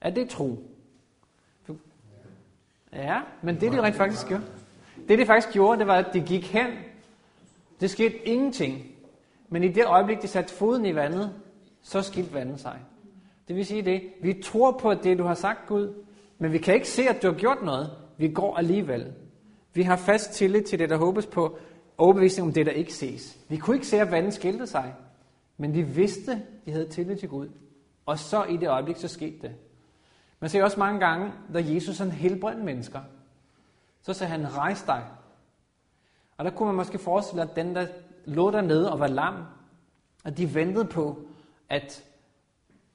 Er det tro? Ja, men det de rent faktisk gjorde, det de faktisk gjorde, det var, at de gik hen. Det skete ingenting. Men i det øjeblik, de satte foden i vandet, så skilte vandet sig. Det vil sige det, vi tror på det, du har sagt, Gud, men vi kan ikke se, at du har gjort noget. Vi går alligevel. Vi har fast tillid til det, der håbes på, overbevisning om det, der ikke ses. Vi kunne ikke se, at vandet skilte sig, men vi vidste, de havde tillid til Gud. Og så i det øjeblik, så skete det. Man ser også mange gange, da Jesus han helbredte mennesker, så sagde han, rejs dig. Og der kunne man måske forestille, at den, der lå dernede og var lam, at de ventede på, at,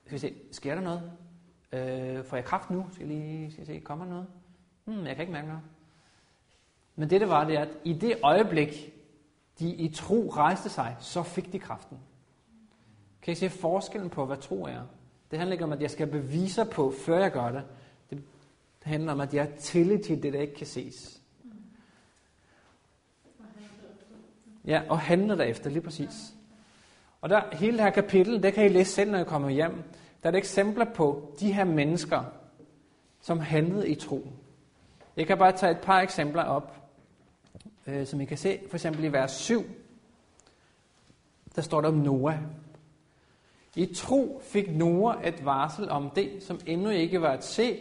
skal vi se, sker der noget? Øh, får jeg kraft nu? Skal jeg lige skal jeg se, kommer der noget? Hmm, jeg kan ikke mærke noget. Men det, det var, det er, at i det øjeblik, de i tro rejste sig, så fik de kraften. Kan I se forskellen på, hvad tro er? Det handler ikke om, at jeg skal bevise på, før jeg gør det. Det handler om, at jeg er tillid til det, der ikke kan ses. Ja, og handle derefter, lige præcis. Og der, hele det her kapitel, det kan I læse selv, når I kommer hjem. Der er et eksempler på de her mennesker, som handlede i tro. Jeg kan bare tage et par eksempler op, øh, som I kan se. For eksempel i vers 7, der står der om Noah. I tro fik Noah et varsel om det, som endnu ikke var at se,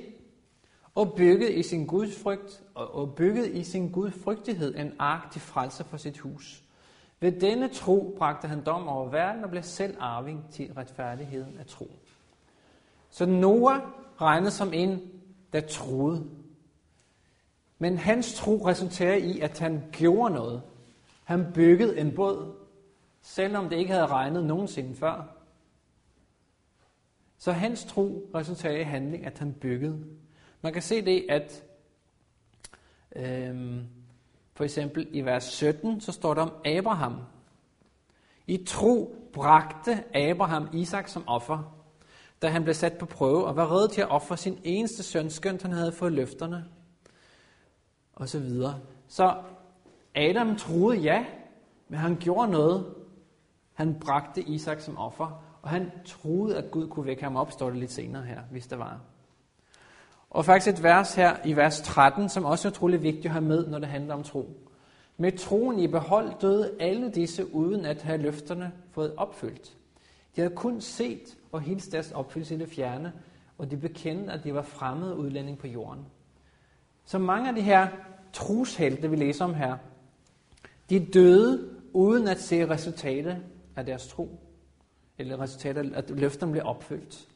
og byggede i sin gudsfrygt og bygget i sin gudfrygtighed en ark til frelse for sit hus. Ved denne tro bragte han dom over verden og blev selv arving til retfærdigheden af tro. Så Noah regnes som en, der troede. Men hans tro resulterede i, at han gjorde noget. Han byggede en båd, selvom det ikke havde regnet nogensinde før. Så hans tro resulterede i handling, at han byggede. Man kan se det, at øhm, for eksempel i vers 17, så står der om Abraham. I tro bragte Abraham Isak som offer, da han blev sat på prøve og var reddet til at ofre sin eneste søn, skønt han havde fået løfterne. Og så videre. Så Adam troede ja, men han gjorde noget. Han bragte Isak som offer, og han troede, at Gud kunne vække ham op, står det lidt senere her, hvis der var. Og faktisk et vers her i vers 13, som også er utrolig vigtigt at have med, når det handler om tro. Med troen i behold døde alle disse, uden at have løfterne fået opfyldt. De havde kun set og hilst deres opfyldelse i det fjerne, og de bekendte, at de var fremmede udlænding på jorden. Så mange af de her trushelte, vi læser om her, de døde uden at se resultatet af deres tro. Eller resultatet, at løfterne blev opfyldt.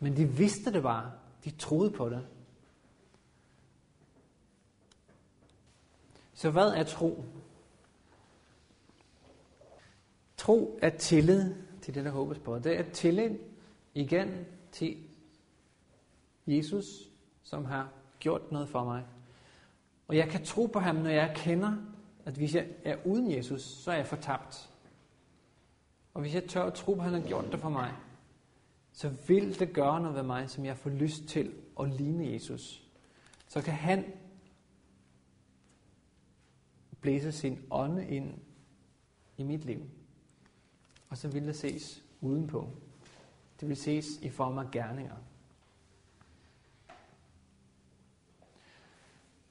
Men de vidste det bare. De troede på det. Så hvad er tro? Tro er tillid til det, der håbes på. Det er tillid igen til Jesus, som har gjort noget for mig. Og jeg kan tro på ham, når jeg kender, at hvis jeg er uden Jesus, så er jeg fortabt. Og hvis jeg tør at tro på, at han har gjort det for mig, så vil det gøre noget ved mig, som jeg får lyst til at ligne Jesus. Så kan han blæse sin ånde ind i mit liv. Og så vil det ses udenpå. Det vil ses i form af gerninger.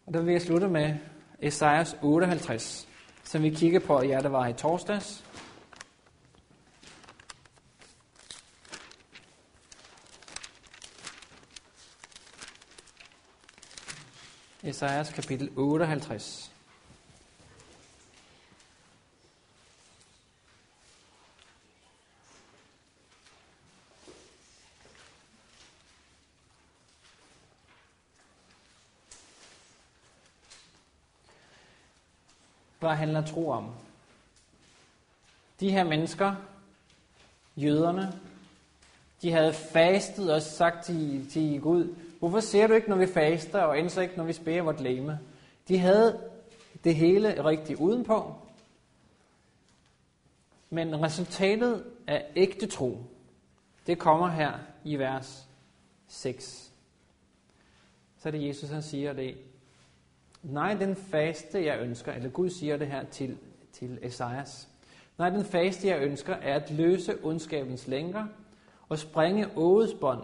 Og der vil jeg slutte med Esajas 58, som vi kigger på, ja, der var i torsdags. Esajas kapitel 58. Hvad handler tro om? De her mennesker, jøderne, de havde fastet og sagt til, til Gud, Hvorfor ser du ikke, når vi faster, og endelig ikke, når vi spærer vort læme? De havde det hele rigtigt udenpå, men resultatet af ægte tro, det kommer her i vers 6. Så er det Jesus, han siger det. Nej, den faste, jeg ønsker, eller Gud siger det her til, til Esajas. Nej, den faste, jeg ønsker, er at løse ondskabens lænker og springe ådets bånd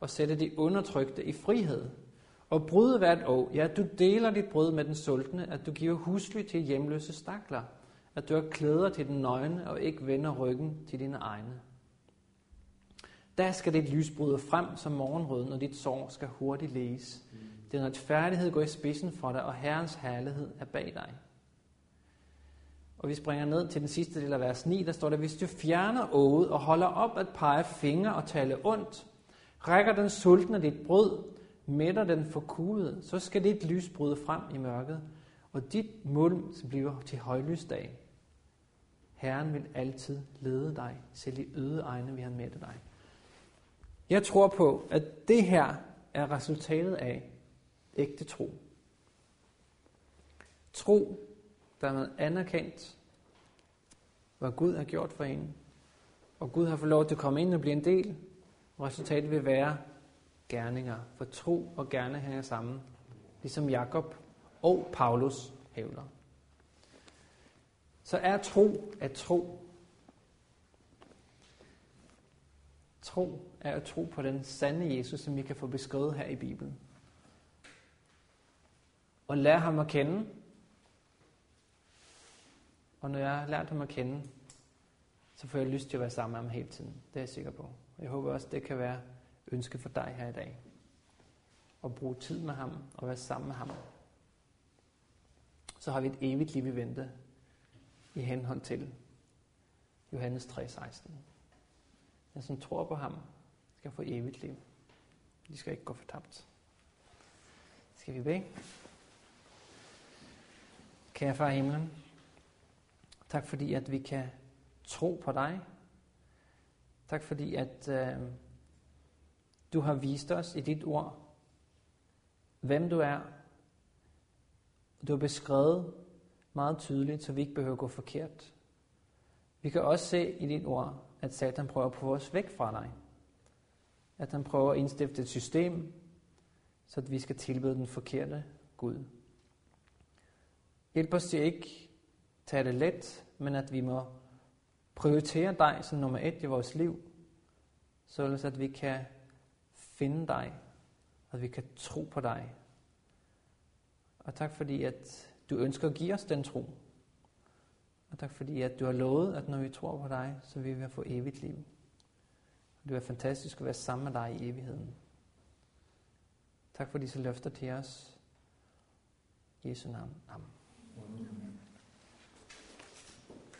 og sætte de undertrykte i frihed. Og bryde hvert år, ja, du deler dit brød med den sultne, at du giver husly til hjemløse stakler, at du har klæder til den nøgne og ikke vender ryggen til dine egne. Der skal dit lys bryde frem som morgenrøden, og dit sår skal hurtigt læges. Den retfærdighed går i spidsen for dig, og Herrens herlighed er bag dig. Og vi springer ned til den sidste del af vers 9, der står der, hvis du fjerner ået og holder op at pege fingre og tale ondt, Rækker den sultne dit brød, mætter den forkudet, så skal dit lys bryde frem i mørket, og dit mulm bliver til højlysdag. Herren vil altid lede dig, selv i øde egne vil han mætte dig. Jeg tror på, at det her er resultatet af ægte tro. Tro, der anerkendt, hvad Gud har gjort for en, og Gud har fået lov til at komme ind og blive en del og resultatet vil være gerninger, for tro og gerne hænger sammen, ligesom Jakob og Paulus hævder. så er tro at tro. Tro er at tro på den sande Jesus, som vi kan få beskrevet her i Bibelen. Og lære ham at kende. Og når jeg har lært ham at kende, så får jeg lyst til at være sammen med ham hele tiden. Det er jeg sikker på. Og jeg håber også, det kan være ønske for dig her i dag. At bruge tid med ham og være sammen med ham. Så har vi et evigt liv i vente i henhold til Johannes 3:16. Den, som tror på ham, skal få evigt liv. De skal ikke gå fortabt. Skal vi bede? Kære far i himlen, tak fordi, at vi kan tro på dig. Tak fordi, at øh, du har vist os i dit ord, hvem du er. Du har beskrevet meget tydeligt, så vi ikke behøver at gå forkert. Vi kan også se i dit ord, at Satan prøver at få os væk fra dig. At han prøver at indstifte et system, så at vi skal tilbede den forkerte Gud. Hjælp os til ikke tage det let, men at vi må prioritere dig som nummer et i vores liv, således at vi kan finde dig, at vi kan tro på dig. Og tak fordi, at du ønsker at give os den tro. Og tak fordi, at du har lovet, at når vi tror på dig, så vil vi få evigt liv. Og det er fantastisk at være sammen med dig i evigheden. Tak for disse løfter til os. I Jesu navn. Amen.